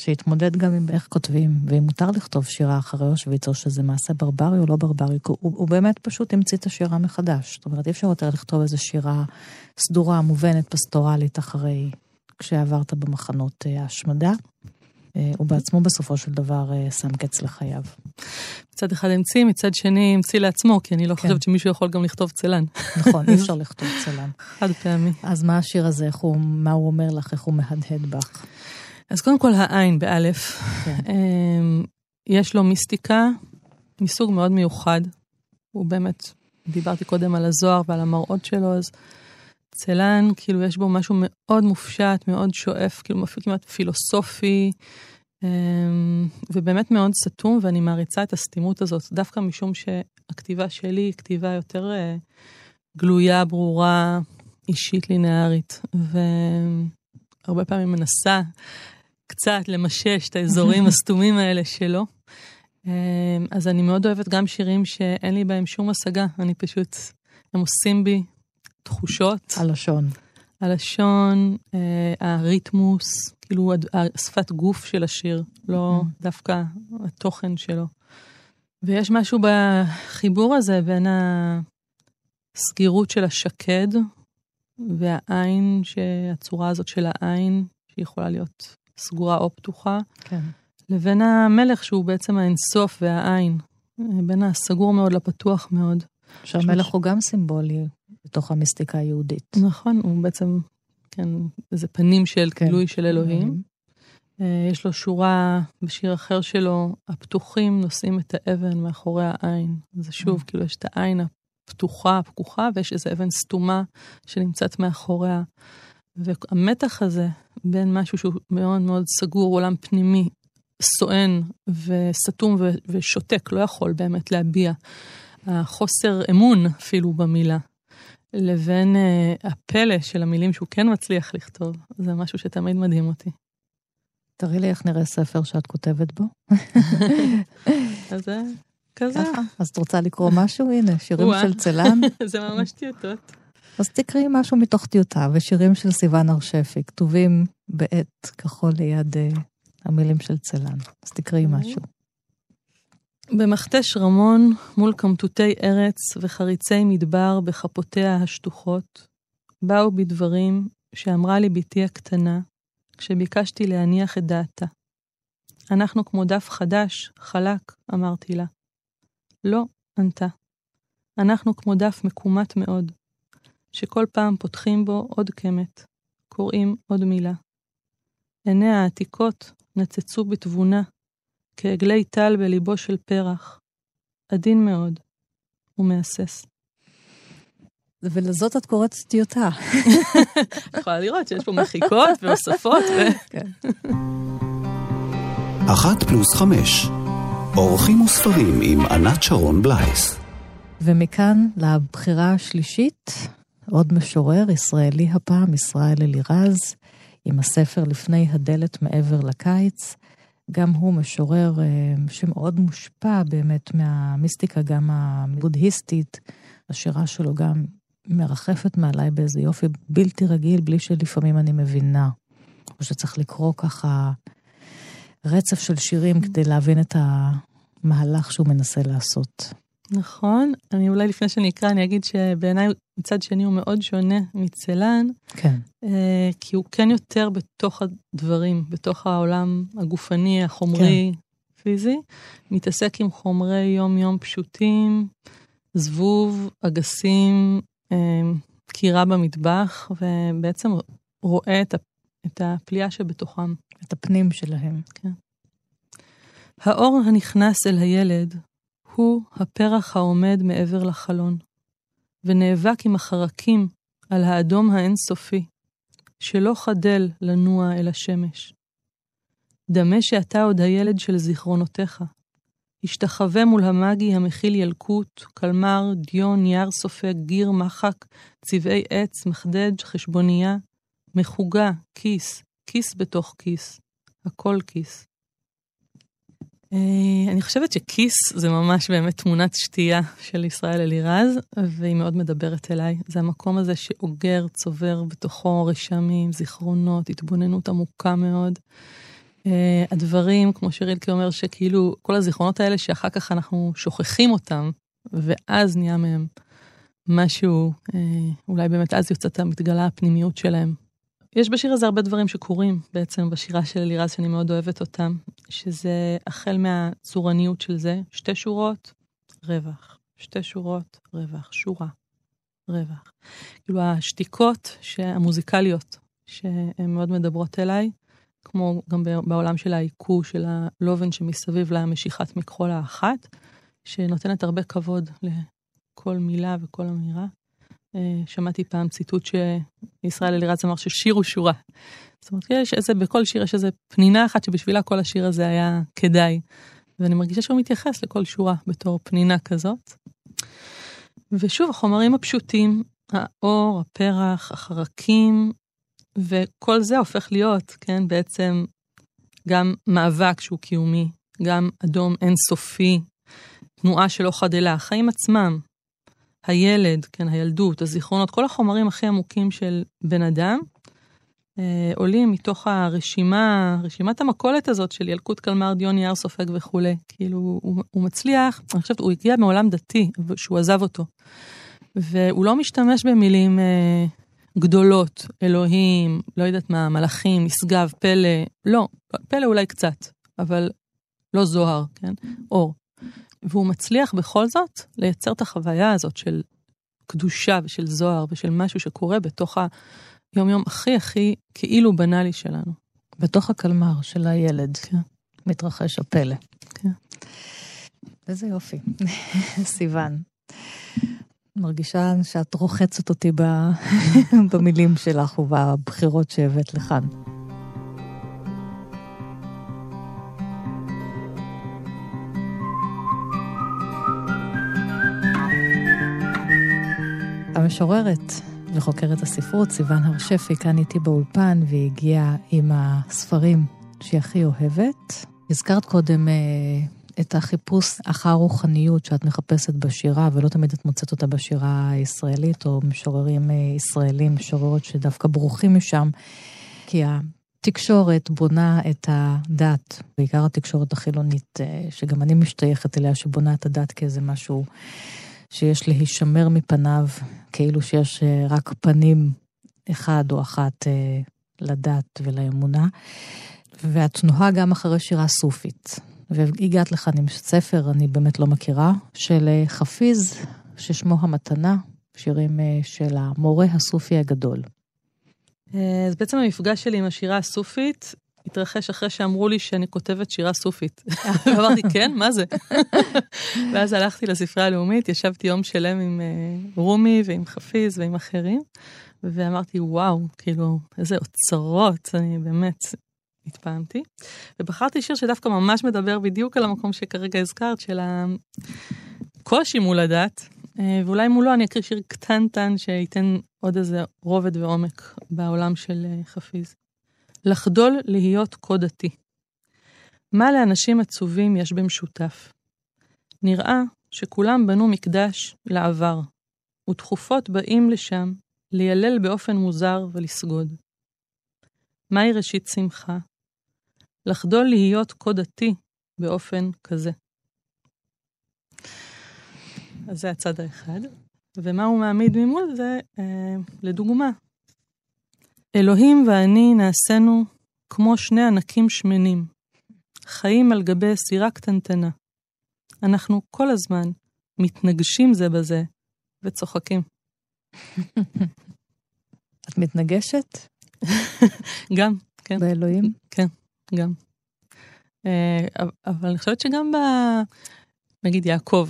שהתמודד גם עם איך כותבים, ואם מותר לכתוב שירה אחרי אושוויץ, או שזה מעשה ברברי או לא ברברי, הוא, הוא באמת פשוט המציא את השירה מחדש. זאת אומרת, אי אפשר יותר לכתוב איזו שירה סדורה, מובנת, פסטורלית, אחרי כשעברת במחנות אה, ההשמדה. אה, הוא בעצמו בסופו של דבר אה, שם קץ לחייו. מצד אחד המציא, מצד שני המציא לעצמו, כי אני לא כן. חושבת שמישהו יכול גם לכתוב צלן. נכון, אי אפשר לכתוב צלן. חד פעמי. אז מה השיר הזה, איך הוא, מה הוא אומר לך, איך הוא מהדהד בך? אז קודם כל העין באלף. כן. יש לו מיסטיקה מסוג מאוד מיוחד. הוא באמת, דיברתי קודם על הזוהר ועל המראות שלו, אז צלן, כאילו יש בו משהו מאוד מופשט, מאוד שואף, כאילו אפילו כמעט פילוסופי, אמ, ובאמת מאוד סתום, ואני מעריצה את הסתימות הזאת, דווקא משום שהכתיבה שלי היא כתיבה יותר אה, גלויה, ברורה, אישית, לינארית, והרבה פעמים מנסה קצת למשש את האזורים הסתומים האלה שלו. אמ, אז אני מאוד אוהבת גם שירים שאין לי בהם שום השגה, אני פשוט, הם עושים בי תחושות. הלשון. הלשון, אה, הריתמוס, כאילו השפת גוף של השיר, לא mm. דווקא התוכן שלו. ויש משהו בחיבור הזה בין הסגירות של השקד והעין, הצורה הזאת של העין, שיכולה להיות סגורה או פתוחה, כן. לבין המלך שהוא בעצם האינסוף והעין, בין הסגור מאוד לפתוח מאוד. שהמלך הוא גם סימבולי, בתוך המיסטיקה היהודית. נכון, הוא בעצם, כן, איזה פנים של כן. גילוי של אלוהים. אה, יש לו שורה בשיר אחר שלו, הפתוחים נושאים את האבן מאחורי העין. זה שוב, mm. כאילו יש את העין הפתוחה, הפקוחה, ויש איזו אבן סתומה שנמצאת מאחוריה. והמתח הזה בין משהו שהוא מאוד מאוד סגור, עולם פנימי, סואן וסתום ושותק, לא יכול באמת להביע. החוסר אמון אפילו במילה. לבין uh, הפלא של המילים שהוא כן מצליח לכתוב, זה משהו שתמיד מדהים אותי. תראי לי איך נראה ספר שאת כותבת בו. אז זה כזה. אז את רוצה לקרוא משהו? הנה, שירים של צלן. זה ממש טיוטות. אז תקראי משהו מתוך טיוטה, ושירים של סיוון הרשפי, כתובים בעט כחול ליד uh, המילים של צלן. אז תקראי משהו. במכתש רמון, מול קמטוטי ארץ וחריצי מדבר בכפותיה השטוחות, באו בדברים שאמרה לי בתי הקטנה, כשביקשתי להניח את דעתה. אנחנו כמו דף חדש, חלק, אמרתי לה. לא, ענתה. אנחנו כמו דף מקומט מאוד, שכל פעם פותחים בו עוד קמת, קוראים עוד מילה. עיניה העתיקות נצצו בתבונה, כעגלי טל בליבו של פרח, עדין מאוד ומהסס. ולזאת את קוראת טיוטה. את יכולה לראות שיש פה מחיקות והוספות. כן. אחת פלוס חמש, אורחים וספרים עם ענת שרון בלייס. ומכאן לבחירה השלישית, עוד משורר ישראלי הפעם, ישראל אלירז, עם הספר לפני הדלת מעבר לקיץ. גם הוא משורר אה, שמאוד מושפע באמת מהמיסטיקה, גם הבודהיסטית. השירה שלו גם מרחפת מעליי באיזה יופי בלתי רגיל, בלי שלפעמים אני מבינה. או שצריך לקרוא ככה רצף של שירים כדי להבין את המהלך שהוא מנסה לעשות. נכון. אני אולי לפני שאני אקרא, אני אגיד שבעיניי מצד שני הוא מאוד שונה מצלן. כן. אה, כי הוא כן יותר בתוך הדברים, בתוך העולם הגופני, החומרי, כן. פיזי. מתעסק עם חומרי יום-יום פשוטים, זבוב, אגסים, אה, קירה במטבח, ובעצם רואה את, את הפליאה שבתוכם. את הפנים שלהם. כן. האור הנכנס אל הילד הוא הפרח העומד מעבר לחלון, ונאבק עם החרקים על האדום האינסופי, שלא חדל לנוע אל השמש. דמה שאתה עוד הילד של זיכרונותיך. השתחווה מול המאגי המכיל ילקוט, קלמר, דיון, יער סופג, גיר, מחק, צבעי עץ, מחדד, חשבונייה, מחוגה, כיס, כיס בתוך כיס, הכל כיס. אה, אני חושבת שכיס זה ממש באמת תמונת שתייה של ישראל אלירז, והיא מאוד מדברת אליי. זה המקום הזה שאוגר, צובר בתוכו רשמים, זיכרונות, התבוננות עמוקה מאוד. Uh, הדברים, כמו שרילקי אומר, שכאילו כל הזיכרונות האלה שאחר כך אנחנו שוכחים אותם, ואז נהיה מהם משהו, uh, אולי באמת אז יוצאת מתגלה הפנימיות שלהם. יש בשיר הזה הרבה דברים שקורים בעצם בשירה של אלירז, שאני מאוד אוהבת אותם, שזה החל מהצורניות של זה, שתי שורות, רווח, שתי שורות, רווח, שורה, רווח. כאילו השתיקות המוזיקליות שהן מאוד מדברות אליי, כמו גם בעולם של העיקו, של הלובן שמסביב למשיכת מכחול האחת, שנותנת הרבה כבוד לכל מילה וכל אמירה. אה, שמעתי פעם ציטוט שישראל אלירז אמר ששיר הוא שורה. זאת אומרת, יש איזה, בכל שיר יש איזה פנינה אחת שבשבילה כל השיר הזה היה כדאי. ואני מרגישה שהוא מתייחס לכל שורה בתור פנינה כזאת. ושוב, החומרים הפשוטים, האור, הפרח, החרקים, וכל זה הופך להיות, כן, בעצם גם מאבק שהוא קיומי, גם אדום אינסופי, תנועה שלא חדלה, החיים עצמם, הילד, כן, הילדות, הזיכרונות, כל החומרים הכי עמוקים של בן אדם, אה, עולים מתוך הרשימה, רשימת המכולת הזאת של ילקוט קלמר, דיון יער סופג וכולי. כאילו, הוא, הוא מצליח, אני חושבת, הוא הגיע מעולם דתי, שהוא עזב אותו. והוא לא משתמש במילים אה, גדולות, אלוהים, לא יודעת מה, מלאכים, משגב, פלא, לא, פלא אולי קצת, אבל לא זוהר, כן? אור. והוא מצליח בכל זאת לייצר את החוויה הזאת של קדושה ושל זוהר ושל משהו שקורה בתוך היום-יום הכי הכי כאילו בנאלי שלנו. בתוך הקלמר של הילד כן. מתרחש הפלא. כן. איזה יופי. סיוון. מרגישה שאת רוחצת אותי במילים שלך ובבחירות שהבאת לכאן. המשוררת וחוקרת הספרות, סיוון הר שפי, כאן איתי באולפן, והיא הגיעה עם הספרים שהיא הכי אוהבת. הזכרת קודם אה, את החיפוש אחר רוחניות שאת מחפשת בשירה, ולא תמיד את מוצאת אותה בשירה הישראלית, או משוררים אה, ישראלים, משוררות שדווקא ברוכים משם, כי התקשורת בונה את הדת, בעיקר התקשורת החילונית, אה, שגם אני משתייכת אליה, שבונה את הדת כאיזה משהו שיש להישמר מפניו, כאילו שיש אה, רק פנים אחד או אחת אה, לדת ולאמונה. ואת תנועה גם אחרי שירה סופית. והגעת לכאן עם ספר, אני באמת לא מכירה, של אה, חפיז, ששמו המתנה, שירים של המורה הסופי הגדול. אז בעצם המפגש שלי עם השירה הסופית התרחש אחרי שאמרו לי שאני כותבת שירה סופית. אמרתי, כן, מה זה? ואז הלכתי לספרייה הלאומית, ישבתי יום שלם עם uh, רומי ועם חפיז ועם אחרים, ואמרתי, וואו, כאילו, איזה אוצרות, אני באמת התפעמתי. ובחרתי שיר שדווקא ממש מדבר בדיוק על המקום שכרגע הזכרת, של הקושי מול הדת, uh, ואולי מולו אני אקריא שיר קטנטן שייתן עוד איזה רובד ועומק בעולם של uh, חפיז. לחדול להיות כה דתי. מה לאנשים עצובים יש במשותף? נראה שכולם בנו מקדש לעבר, ותכופות באים לשם לילל באופן מוזר ולסגוד. מהי ראשית שמחה? לחדול להיות כה דתי באופן כזה. אז זה הצד האחד. ומה הוא מעמיד ממול זה, אה, לדוגמה, אלוהים ואני נעשינו כמו שני ענקים שמנים, חיים על גבי סירה קטנטנה. אנחנו כל הזמן מתנגשים זה בזה וצוחקים. את מתנגשת? גם, כן. באלוהים? כן, גם. אה, אבל אני חושבת שגם ב... נגיד יעקב,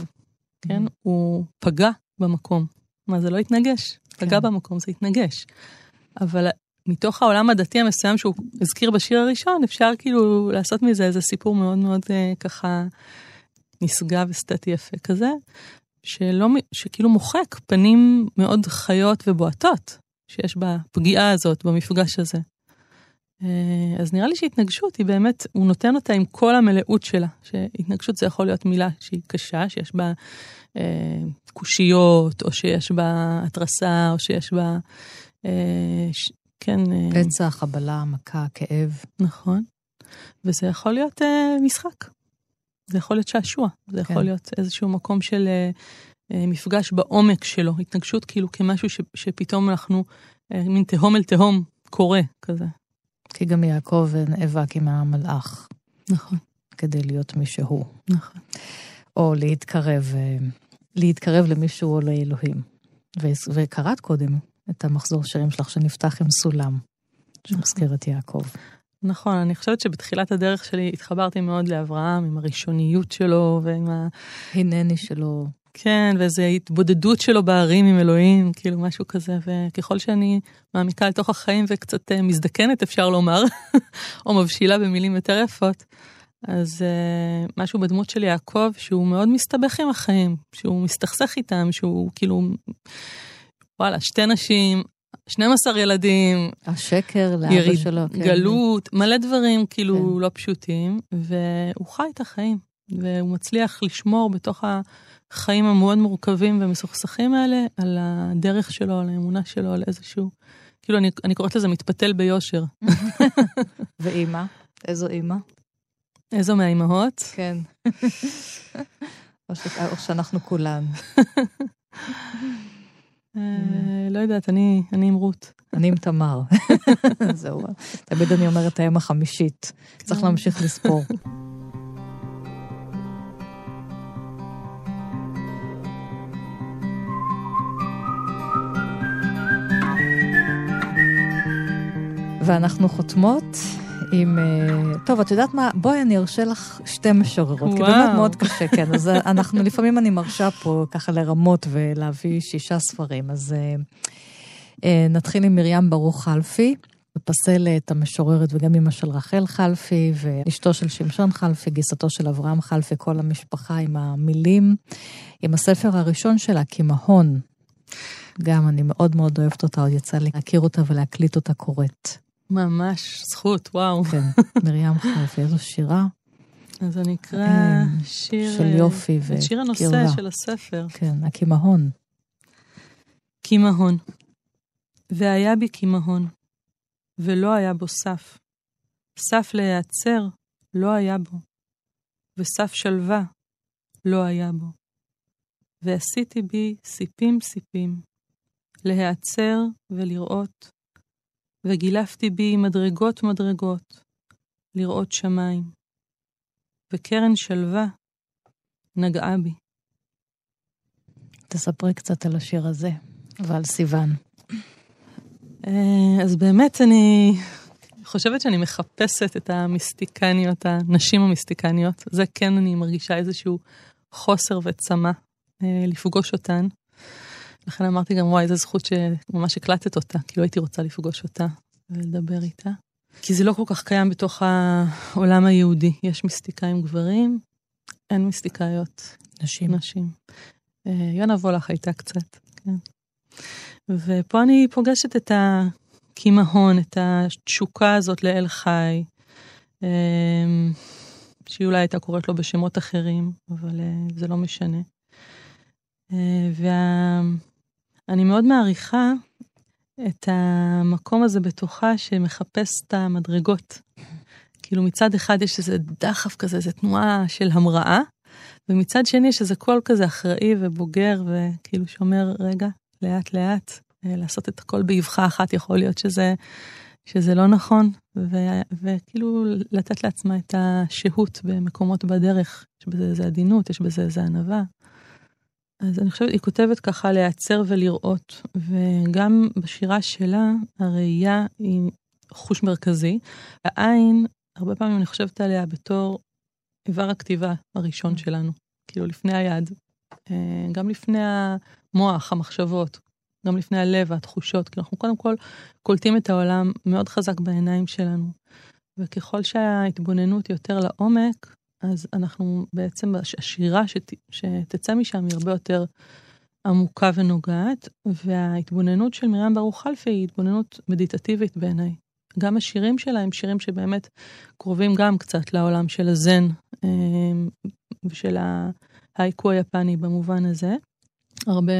כן? Mm. הוא פגע במקום. מה, זה לא התנגש? כן. פגע במקום, זה התנגש. אבל מתוך העולם הדתי המסוים שהוא הזכיר בשיר הראשון, אפשר כאילו לעשות מזה איזה סיפור מאוד מאוד אה, ככה נשגב אסתטי יפה כזה, שלא, שכאילו מוחק פנים מאוד חיות ובועטות שיש בפגיעה הזאת, במפגש הזה. אה, אז נראה לי שהתנגשות היא באמת, הוא נותן אותה עם כל המלאות שלה, שהתנגשות זה יכול להיות מילה שהיא קשה, שיש בה אה, קושיות, או שיש בה התרסה, או שיש בה, אה, כן... אה, פצע, חבלה, מכה, כאב. נכון. וזה יכול להיות אה, משחק. זה יכול להיות שעשוע, זה כן. יכול להיות איזשהו מקום של אה, אה, מפגש בעומק שלו, התנגשות כאילו כמשהו ש, שפתאום אנחנו, אה, מין תהום אל תהום קורה כזה. כי גם יעקב נאבק עם המלאך. נכון. כדי להיות מי שהוא. נכון. או להתקרב, אה, להתקרב למישהו או לאלוהים. וקראת קודם את המחזור שירים שלך שנפתח עם סולם, שמזכיר את יעקב. נכון, אני חושבת שבתחילת הדרך שלי התחברתי מאוד לאברהם, עם הראשוניות שלו ועם ה... הנני שלו. כן, ואיזו התבודדות שלו בערים עם אלוהים, כאילו משהו כזה, וככל שאני מעמיקה לתוך החיים וקצת אה, מזדקנת, אפשר לומר, או מבשילה במילים יותר יפות, אז uh, משהו בדמות של יעקב, שהוא מאוד מסתבך עם החיים, שהוא מסתכסך איתם, שהוא כאילו, וואלה, שתי נשים, 12 ילדים. השקר לאבא יריד, שלו. כן. גלות, מלא דברים כאילו כן. לא פשוטים, והוא חי את החיים, והוא מצליח לשמור בתוך החיים המאוד מורכבים ומסוכסכים האלה, על הדרך שלו, על האמונה שלו, על איזשהו... כאילו, אני, אני קוראת לזה מתפתל ביושר. ואימא? איזו אימא? איזו מהאימהות? כן. או, ש... או שאנחנו כולן. אה, לא יודעת, אני עם רות. אני עם תמר. זהו, תמיד אני אומרת האם החמישית. צריך כן. להמשיך לספור. ואנחנו חותמות עם... אה, טוב, את יודעת מה? בואי אני ארשה לך שתי משוררות. וואו. כי באמת מאוד קשה, כן. אז אנחנו, לפעמים אני מרשה פה ככה לרמות ולהביא שישה ספרים. אז אה, אה, נתחיל עם מרים ברוך חלפי. בפסלת המשוררת וגם אמא של רחל חלפי, ואשתו של שמשון חלפי, גיסתו של אברהם חלפי, כל המשפחה עם המילים, עם הספר הראשון שלה, כמהון. גם אני מאוד מאוד אוהבת אותה, עוד יצא לי להכיר אותה ולהקליט אותה קוראת. ממש זכות, וואו. כן, מרים חלפי, איזו שירה. אז אני אקרא כן, שיר... של יופי וקרבה. שיר הנושא של הספר. כן, הקימהון. קימהון. והיה בי קימהון, ולא היה בו סף. סף להיעצר לא היה בו, וסף שלווה לא היה בו. ועשיתי בי סיפים סיפים, להיעצר ולראות, וגילפתי בי מדרגות מדרגות, לראות שמיים. וקרן שלווה נגעה בי. תספרי קצת על השיר הזה ועל סיוון. אה, אז באמת אני חושבת שאני מחפשת את המיסטיקניות, הנשים המיסטיקניות. זה כן, אני מרגישה איזשהו חוסר וצמא אה, לפגוש אותן. לכן אמרתי גם, וואי, איזה זכות שממש הקלטת אותה, כאילו הייתי רוצה לפגוש אותה ולדבר איתה. כי זה לא כל כך קיים בתוך העולם היהודי. יש מיסטיקאים גברים, אין מיסטיקאיות. נשים. נשים. אה, יונה וולך הייתה קצת, כן. ופה אני פוגשת את הקימהון, את התשוקה הזאת לאל חי, אה, שהיא אולי הייתה קוראת לו בשמות אחרים, אבל אה, זה לא משנה. ואני מאוד מעריכה את המקום הזה בתוכה שמחפש את המדרגות. כאילו מצד אחד יש איזה דחף כזה, איזה תנועה של המראה, ומצד שני יש איזה קול כזה אחראי ובוגר, וכאילו שאומר, רגע, לאט לאט, אה, לעשות את הכל באבחה אחת, יכול להיות שזה, שזה לא נכון, ו, וכאילו לתת לעצמה את השהות במקומות בדרך, יש בזה איזה עדינות, יש בזה איזה ענווה. אז אני חושבת, היא כותבת ככה להיעצר ולראות, וגם בשירה שלה, הראייה היא חוש מרכזי. העין, הרבה פעמים אני חושבת עליה בתור איבר הכתיבה הראשון שלנו, כאילו לפני היד, אה, גם לפני המוח, המחשבות, גם לפני הלב, התחושות, כי אנחנו קודם כל קולטים את העולם מאוד חזק בעיניים שלנו. וככל שההתבוננות יותר לעומק, אז אנחנו בעצם, השירה שת, שתצא משם היא הרבה יותר עמוקה ונוגעת, וההתבוננות של מרים ברוך חלפי היא התבוננות מדיטטיבית בעיניי. גם השירים שלה הם שירים שבאמת קרובים גם קצת לעולם של הזן אמ, ושל ההייקו היפני במובן הזה. הרבה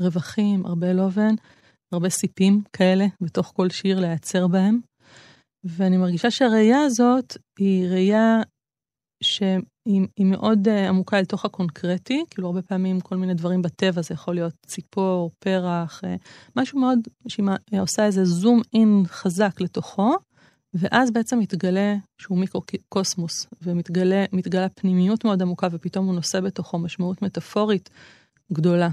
רווחים, הרבה לובן, הרבה סיפים כאלה בתוך כל שיר להיעצר בהם. ואני מרגישה שהראייה הזאת היא ראייה שהיא מאוד uh, עמוקה אל תוך הקונקרטי, כאילו הרבה פעמים כל מיני דברים בטבע, זה יכול להיות ציפור, פרח, uh, משהו מאוד, שהיא עושה איזה זום אין חזק לתוכו, ואז בעצם מתגלה שהוא מיקרו-קוסמוס, ומתגלה פנימיות מאוד עמוקה, ופתאום הוא נושא בתוכו משמעות מטאפורית גדולה.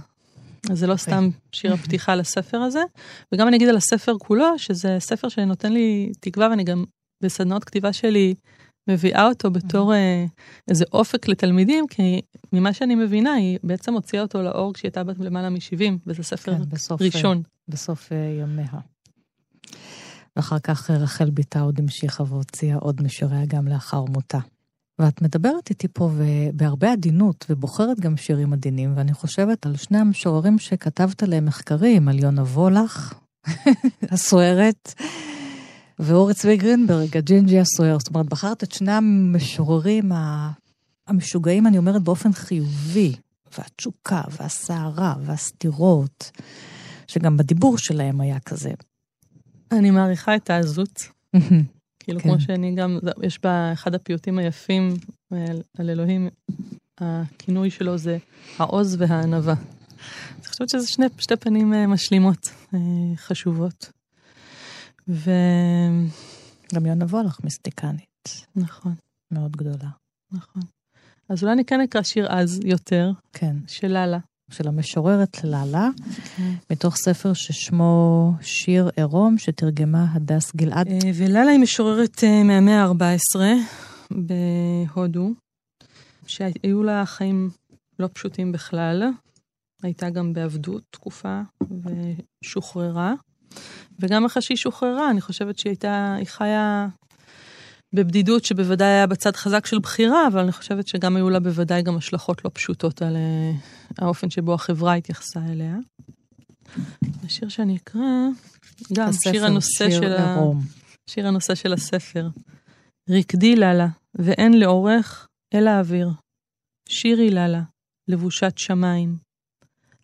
אז זה לא סתם שיר הפתיחה לספר הזה, וגם אני אגיד על הספר כולו, שזה ספר שנותן לי תקווה, ואני גם בסדנאות כתיבה שלי מביאה אותו בתור אה, איזה אופק לתלמידים, כי ממה שאני מבינה, היא בעצם הוציאה אותו לאור כשהיא הייתה בת למעלה מ-70, וזה ספר כן, בסוף, ראשון. אה, בסוף אה, ימיה. ואחר כך רחל ביתה עוד המשיכה והוציאה עוד משיריה גם לאחר מותה. ואת מדברת איתי פה בהרבה עדינות, ובוחרת גם שירים עדינים, ואני חושבת על שני המשוררים שכתבת להם מחקרים, על יונה וולך, הסוערת, ואורי צבי גרינברג, הג'ינג'י הסוער. זאת אומרת, בחרת את שני המשוררים המשוגעים, אני אומרת, באופן חיובי, והתשוקה, והסערה, והסתירות, שגם בדיבור שלהם היה כזה. אני מעריכה את העזות. כאילו, כן. כמו שאני גם, יש בה אחד הפיוטים היפים על, על אלוהים, הכינוי שלו זה העוז והענווה. אני חושבת שזה שני, שתי פנים אה, משלימות אה, חשובות. ו... גם יונה וולך מיסטיקנית. נכון. מאוד גדולה. נכון. אז אולי אני כן אקרא שיר אז יותר. כן. של לאלה. של המשוררת ללה, כן. מתוך ספר ששמו שיר עירום, שתרגמה הדס גלעד. אה, וללה היא משוררת אה, מהמאה ה-14 בהודו, שהיו לה חיים לא פשוטים בכלל. הייתה גם בעבדות תקופה ושוחררה. וגם אחרי שהיא שוחררה, אני חושבת שהיא הייתה, היא חיה בבדידות שבוודאי היה בצד חזק של בחירה, אבל אני חושבת שגם היו לה בוודאי גם השלכות לא פשוטות על אה, האופן שבו החברה התייחסה אליה. השיר שאני אקרא, גם הספר, שיר הנושא שיר של ה... שיר הנושא של הספר. רקדי ללה, ואין לאורך אלא אוויר. שירי ללה, לבושת שמיים.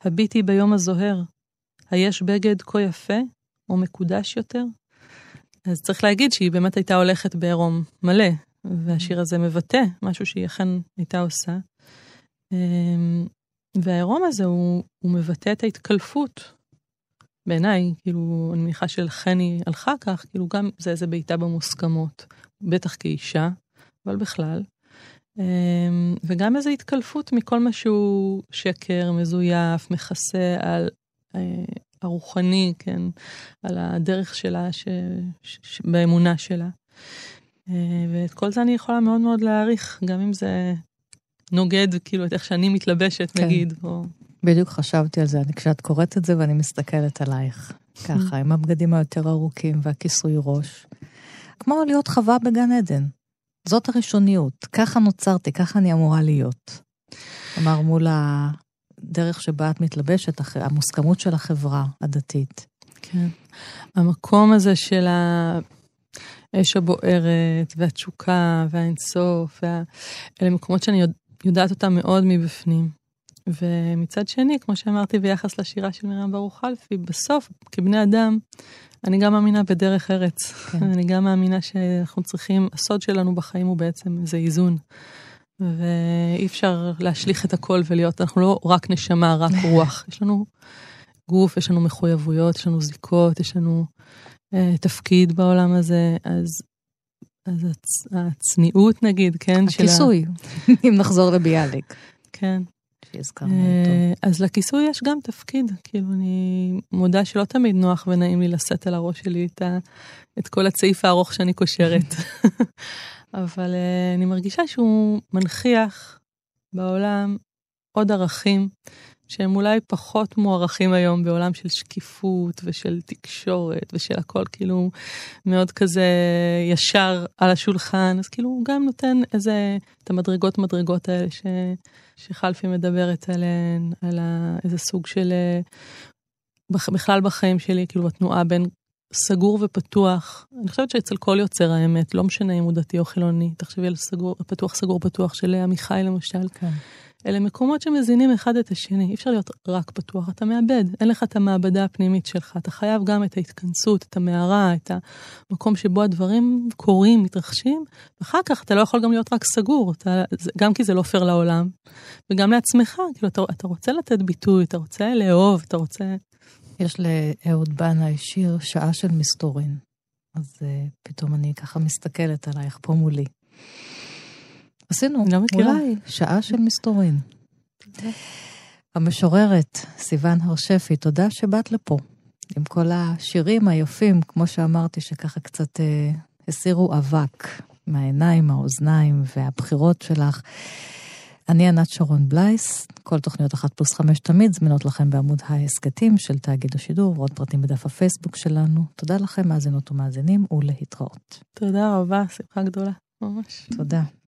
הביטי ביום הזוהר, היש בגד כה יפה או מקודש יותר? אז צריך להגיד שהיא באמת הייתה הולכת בעירום מלא, והשיר הזה מבטא משהו שהיא אכן הייתה עושה. אמ, והעירום הזה הוא, הוא מבטא את ההתקלפות. בעיניי, כאילו, אני מניחה היא הלכה כך, כאילו גם זה איזה בעיטה במוסכמות, בטח כאישה, אבל בכלל. אמ, וגם איזו התקלפות מכל מה שהוא שקר, מזויף, מכסה על אה, הרוחני, כן, על הדרך שלה, ש, ש, ש, באמונה שלה. אה, ואת כל זה אני יכולה מאוד מאוד להעריך, גם אם זה נוגד כאילו את איך שאני מתלבשת, כן. נגיד. או... בדיוק חשבתי על זה, אני, כשאת קוראת את זה ואני מסתכלת עלייך, ככה, עם הבגדים היותר ארוכים והכיסוי ראש. כמו להיות חווה בגן עדן. זאת הראשוניות, ככה נוצרתי, ככה אני אמורה להיות. כלומר, מול ה... הדרך שבה את מתלבשת, המוסכמות של החברה הדתית. כן. המקום הזה של האש הבוערת, והתשוקה, והאינסוף, וה... אלה מקומות שאני יודע, יודעת אותם מאוד מבפנים. ומצד שני, כמו שאמרתי ביחס לשירה של מרים ברוך אלפי, בסוף, כבני אדם, אני גם מאמינה בדרך ארץ. כן. אני גם מאמינה שאנחנו צריכים, הסוד שלנו בחיים הוא בעצם איזה איזון. ואי אפשר להשליך את הכל ולהיות, אנחנו לא רק נשמה, רק רוח. יש לנו גוף, יש לנו מחויבויות, יש לנו זיקות, יש לנו אה, תפקיד בעולם הזה, אז, אז הצ, הצניעות נגיד, כן? הכיסוי, ה... אם נחזור לביאליק. כן. שהזכרנו אותו. אה, אז לכיסוי יש גם תפקיד, כאילו אני מודה שלא תמיד נוח ונעים לי לשאת על הראש שלי את, ה, את כל הצעיף הארוך שאני קושרת. אבל uh, אני מרגישה שהוא מנכיח בעולם עוד ערכים שהם אולי פחות מוערכים היום בעולם של שקיפות ושל תקשורת ושל הכל כאילו מאוד כזה ישר על השולחן, אז כאילו הוא גם נותן איזה, את המדרגות מדרגות האלה ש, שחלפי מדברת עליהן, על ה, איזה סוג של, אה, בכלל בחיים שלי, כאילו התנועה בין סגור ופתוח, אני חושבת שאצל כל יוצר האמת, לא משנה אם הוא דתי או חילוני, תחשבי על סגור, פתוח, סגור, פתוח של עמיחי למשל. כן. אלה מקומות שמזינים אחד את השני, אי אפשר להיות רק פתוח, אתה מאבד, אין לך את המעבדה הפנימית שלך, אתה חייב גם את ההתכנסות, את המערה, את המקום שבו הדברים קורים, מתרחשים, ואחר כך אתה לא יכול גם להיות רק סגור, אתה, גם כי זה לא פייר לעולם, וגם לעצמך, כאילו אתה, אתה רוצה לתת ביטוי, אתה רוצה לאהוב, אתה רוצה... יש לאהוד בנאי שיר שעה של מסתורין. אז uh, פתאום אני ככה מסתכלת עלייך פה מולי. עשינו, לא אולי, שעה של מסתורין. המשוררת סיון הרשפי, תודה שבאת לפה. עם כל השירים היפים, כמו שאמרתי, שככה קצת אה, הסירו אבק מהעיניים, מהאוזניים והבחירות שלך. אני ענת שרון בלייס, כל תוכניות אחת פלוס חמש תמיד זמינות לכם בעמוד ההסכתים של תאגיד השידור, ועוד פרטים בדף הפייסבוק שלנו. תודה לכם, מאזינות ומאזינים, ולהתראות. תודה רבה, שמחה גדולה, ממש. תודה.